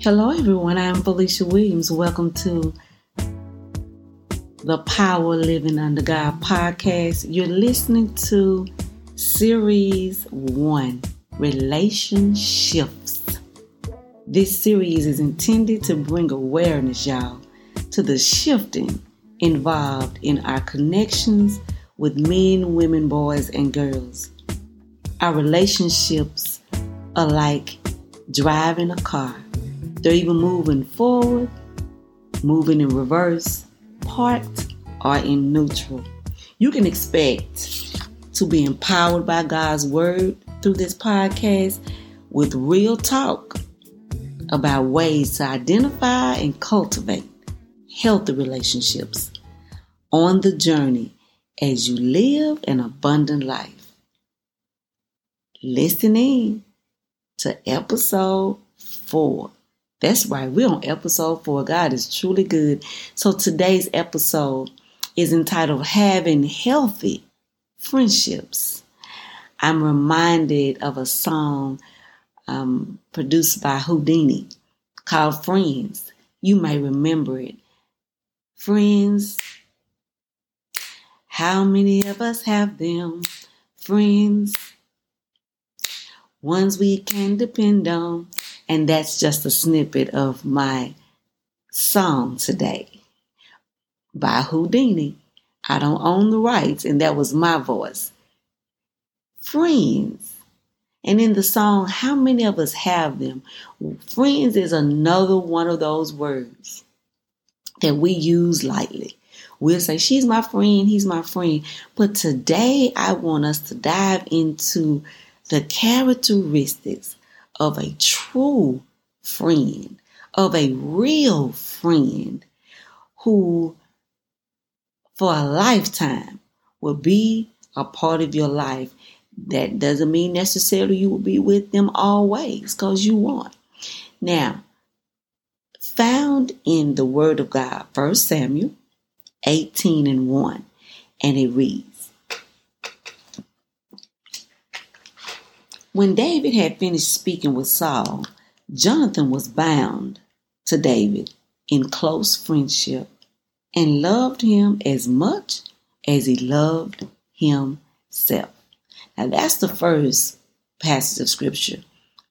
Hello, everyone. I'm Felicia Williams. Welcome to the Power Living Under God podcast. You're listening to Series 1 Relationships. This series is intended to bring awareness, y'all, to the shifting involved in our connections with men, women, boys, and girls. Our relationships are like driving a car they're even moving forward, moving in reverse, parked, or in neutral. You can expect to be empowered by God's word through this podcast with real talk about ways to identify and cultivate healthy relationships on the journey as you live an abundant life. Listen in to episode four that's right. We're on episode four. God is truly good. So today's episode is entitled Having Healthy Friendships. I'm reminded of a song um, produced by Whodini called Friends. You may remember it. Friends, how many of us have them? Friends, ones we can depend on. And that's just a snippet of my song today by Whodini. I don't own the rights, and that was my voice. Friends. And in the song, how many of us have them? Friends is another one of those words that we use lightly. We'll say, She's my friend, he's my friend. But today, I want us to dive into the characteristics of a true friend, of a real friend who for a lifetime will be a part of your life. That doesn't mean necessarily you will be with them always because you want. Now, found in the Word of God, 1 Samuel 18 and 1, and it reads, When David had finished speaking with Saul, Jonathan was bound to David in close friendship and loved him as much as he loved himself. Now, that's the first passage of scripture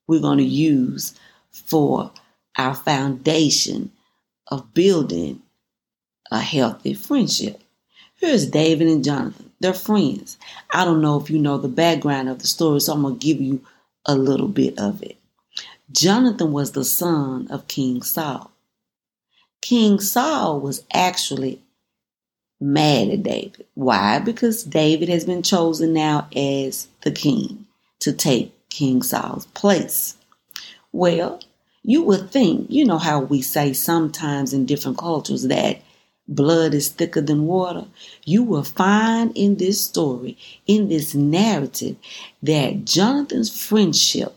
we're going to use for our foundation of building a healthy friendship. Here's David and Jonathan. They're friends. I don't know if you know the background of the story, so I'm going to give you a little bit of it. Jonathan was the son of King Saul. King Saul was actually mad at David. Why? Because David has been chosen now as the king to take King Saul's place. Well, you would think, you know how we say sometimes in different cultures that blood is thicker than water, you will find in this story, in this narrative, that Jonathan's friendship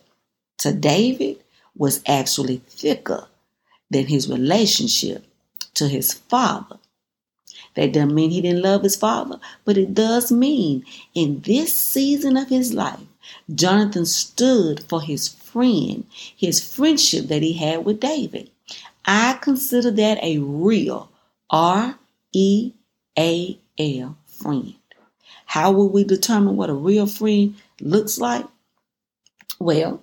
to David was actually thicker than his relationship to his father. That doesn't mean he didn't love his father, but it does mean in this season of his life, Jonathan stood for his friend, his friendship that he had with David. I consider that a real R E A L, friend. How will we determine what a real friend looks like? Well,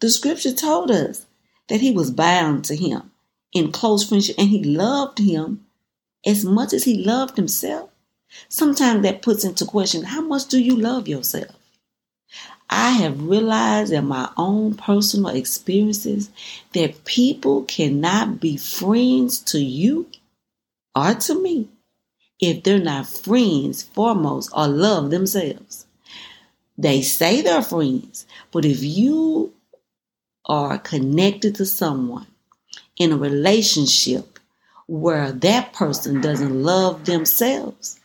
the scripture told us that he was bound to him in close friendship and he loved him as much as he loved himself. Sometimes that puts into question how much do you love yourself? I have realized in my own personal experiences that people cannot be friends to you or to me if they're not friends foremost or love themselves. They say they're friends, but if you are connected to someone in a relationship where that person doesn't love themselves,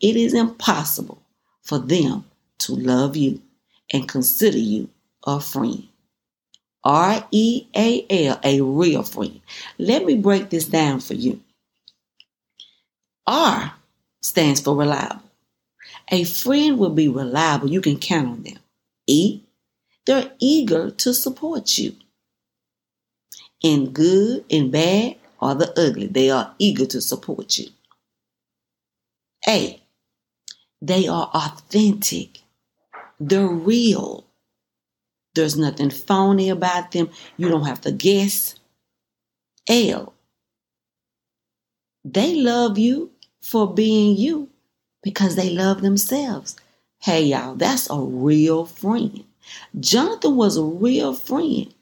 it is impossible for them to love you and consider you a friend. R E A L, a real friend. Let me break this down for you. R stands for reliable. A friend will be reliable. You can count on them. E, they're eager to support you. in good and bad or the ugly. They are eager to support you. A, they are authentic. They're real. There's nothing phony about them. You don't have to guess. L, they love you for being you because they love themselves. Hey, y'all, that's a real friend. Jonathan was a real friend.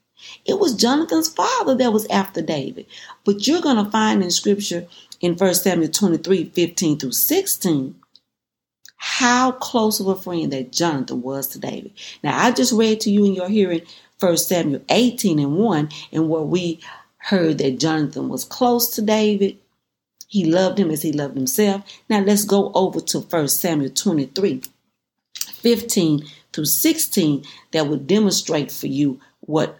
It was Jonathan's father that was after David. But you're going to find in scripture in 1 Samuel 23 15 through 16 how close of a friend that Jonathan was to David. Now, I just read to you in your hearing 1 Samuel 18 and 1, and where we heard that Jonathan was close to David. He loved him as he loved himself. Now, let's go over to 1 Samuel 23 15 through 16 that would demonstrate for you what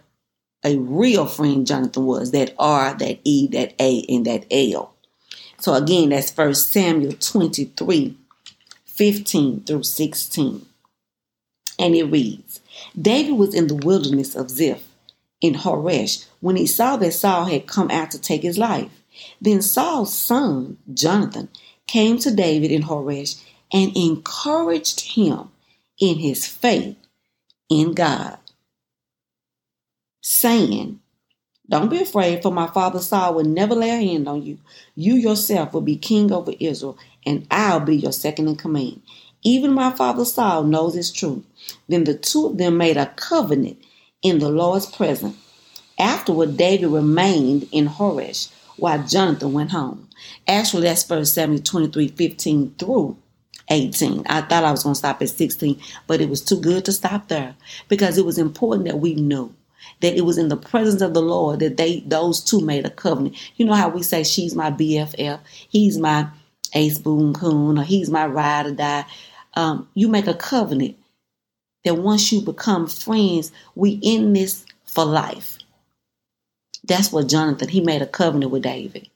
a real friend Jonathan was that R, that E, that A, and that L. So again, that's First Samuel 23 15 through 16. And it reads David was in the wilderness of Ziph in Horesh when he saw that Saul had come out to take his life. Then Saul's son, Jonathan, came to David in Horesh and encouraged him in his faith in God, saying, Don't be afraid, for my father Saul will never lay a hand on you. You yourself will be king over Israel, and I'll be your second in command. Even my father Saul knows it's true. Then the two of them made a covenant in the Lord's presence. Afterward, David remained in Horesh while Jonathan went home. Actually, that's 1 Samuel 23 15 through 18. I thought I was going to stop at 16, but it was too good to stop there because it was important that we knew that it was in the presence of the Lord that they those two made a covenant. You know how we say she's my BFF, he's my ace boon coon, or he's my ride or die. Um, you make a covenant that once you become friends, we in this for life. That's what Jonathan, he made a covenant with David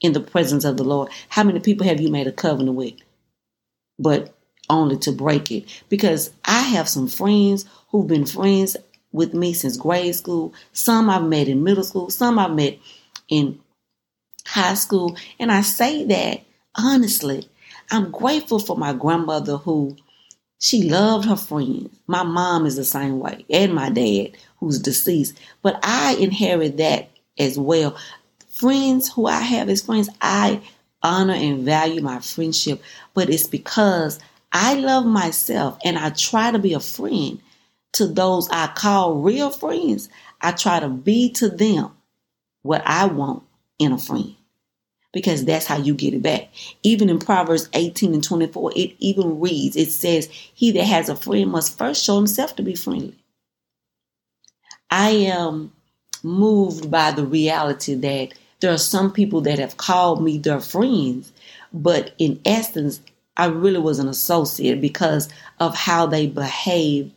in the presence of the Lord. How many people have you made a covenant with? But only to break it. Because I have some friends who've been friends with me since grade school. Some I've met in middle school, some I've met in high school. And I say that honestly, I'm grateful for my grandmother who she loved her friends. My mom is the same way, and my dad, who's deceased. But I inherit that as well. Friends who I have as friends, I honor and value my friendship, but it's because I love myself and I try to be a friend to those I call real friends. I try to be to them what I want in a friend because that's how you get it back. Even in Proverbs 18 and 24, it even reads, it says, He that has a friend must first show himself to be friendly. I am moved by the reality that there are some people that have called me their friends, but in essence, I really was an associate because of how they behave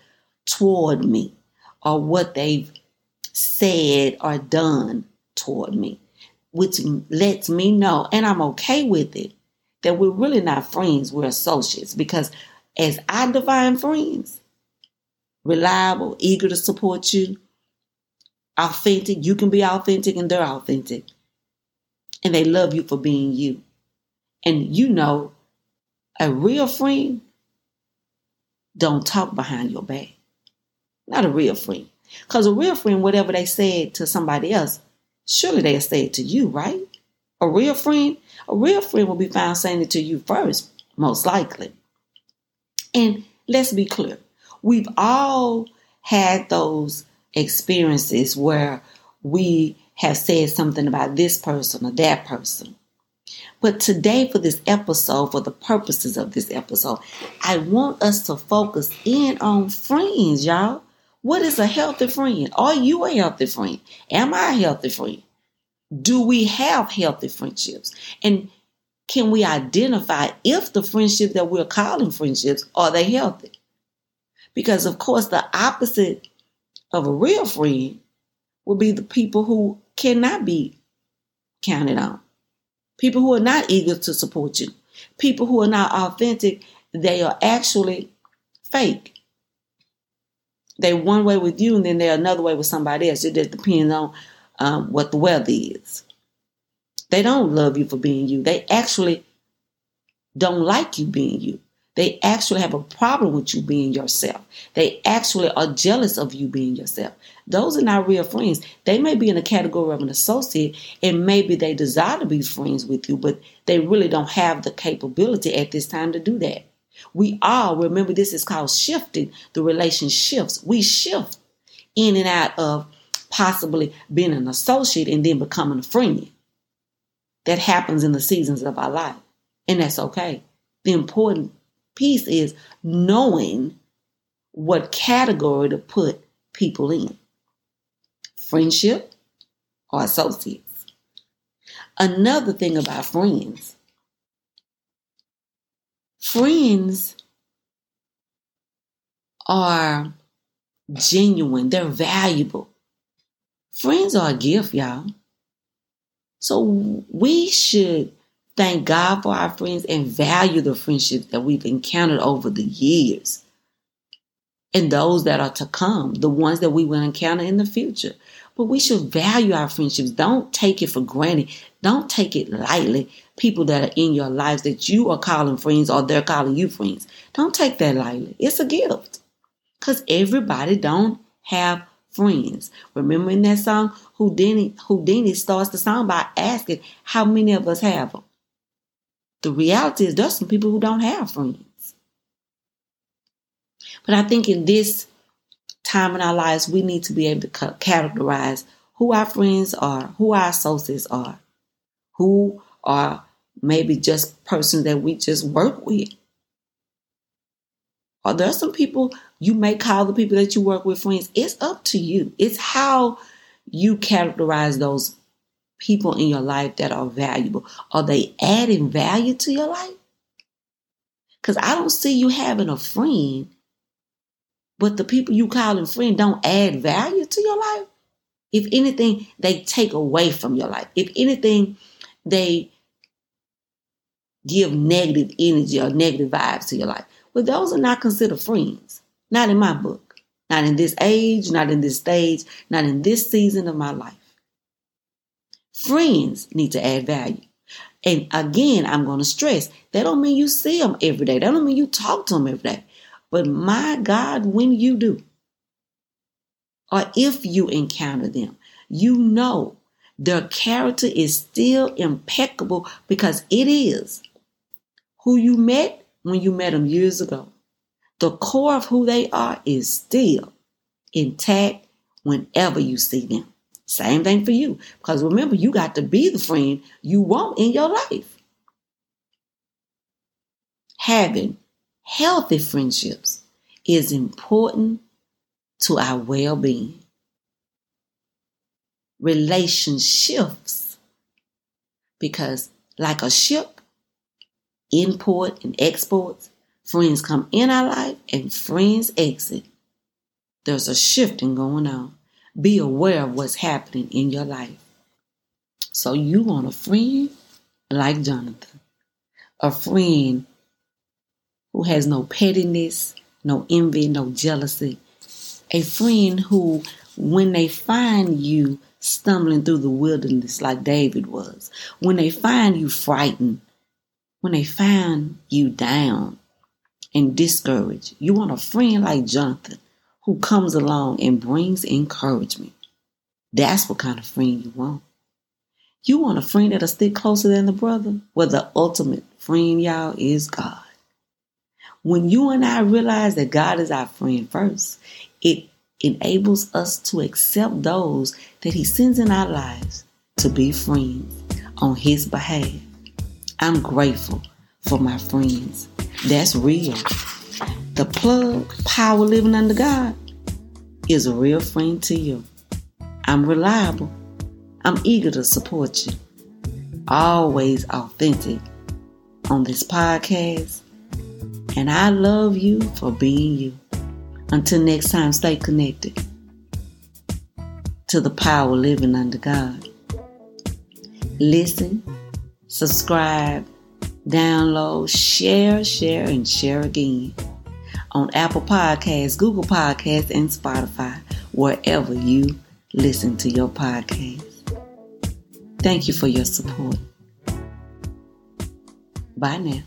toward me or what they've said or done toward me which lets me know, and I'm okay with it, that we're really not friends, we're associates. Because as I define friends, reliable, eager to support you, authentic, you can be authentic and they're authentic. And they love you for being you. And you know, a real friend don't talk behind your back. Not a real friend. Because a real friend, whatever they said to somebody else, surely they'll say it to you, right? A real friend, a real friend will be found saying it to you first, most likely. And let's be clear, we've all had those experiences where we have said something about this person or that person. But today, for this episode, for the purposes of this episode, I want us to focus in on friends, y'all. What is a healthy friend? Are you a healthy friend? Am I a healthy friend? Do we have healthy friendships? And can we identify if the friendships that we're calling friendships are they healthy? Because of course the opposite of a real friend will be the people who cannot be counted on. People who are not eager to support you. People who are not authentic, they are actually fake they one way with you and then they're another way with somebody else. It just depends on um, what the weather is. They don't love you for being you. They actually don't like you being you. They actually have a problem with you being yourself. They actually are jealous of you being yourself. Those are not real friends. They may be in the category of an associate and maybe they desire to be friends with you, but they really don't have the capability at this time to do that. We all, remember, this is called shifting. The relationships. We shift in and out of possibly being an associate and then becoming a friend. That happens in the seasons of our life. And that's okay. The important piece is knowing what category to put people in friendship or associates. Another thing about friends friends are genuine, they're valuable. Friends are a gift, y'all. So we should thank God for our friends and value the friendships that we've encountered over the years and those that are to come, the ones that we will encounter in the future. But we should value our friendships. Don't take it for granted. Don't take it lightly. People that are in your lives that you are calling friends or they're calling you friends. Don't take that lightly. It's a gift. Because everybody don't have friends. Remember in that song, Whodini, Whodini starts the song by asking how many of us have them. The reality is there's some people who don't have friends. But I think in this time in our lives, we need to be able to categorize who our friends are, who our associates are, who are maybe just persons that we just work with. Are there some people you may call the people that you work with friends? It's up to you. It's how you categorize those people in your life that are valuable. Are they adding value to your life? Because I don't see you having a friend, but the people you call them friend don't add value to your life. If anything, they take away from your life. If anything, they give negative energy or negative vibes to your life. Well, those are not considered friends. Not in my book. Not in this age, not in this stage, not in this season of my life. Friends need to add value. And again, I'm going to stress that don't mean you see them every day. That don't mean you talk to them every day. But my God, when you do, or if you encounter them, you know their character is still impeccable because it is who you met when you met them years ago. The core of who they are is still intact whenever you see them. Same thing for you. Because remember, you got to be the friend you want in your life. Having healthy friendships is important to our well being. Relationships, because like a ship, import and exports, friends come in our life and friends exit. There's a shifting going on. Be aware of what's happening in your life. So you want a friend like Jonathan, a friend who has no pettiness, no envy, no jealousy, a friend who, when they find you stumbling through the wilderness like David was, when they find you frightened, when they find you down and discouraged, you want a friend like Jonathan who comes along and brings encouragement. That's what kind of friend you want. You want a friend that'll stick closer than the brother? Well, the ultimate friend, y'all, is God. When you and I realize that God is our friend first, it enables us to accept those that He sends in our lives to be friends on His behalf. I'm grateful for my friends. That's real. The plug, power living under God, is a real friend to you. I'm reliable. I'm eager to support you. Always authentic on this podcast. And I love you for being you. Until next time, stay connected to the power living under God. Listen, subscribe, download, share, share, and share again on Apple Podcasts, Google Podcasts, and Spotify, wherever you listen to your podcast. Thank you for your support. Bye now.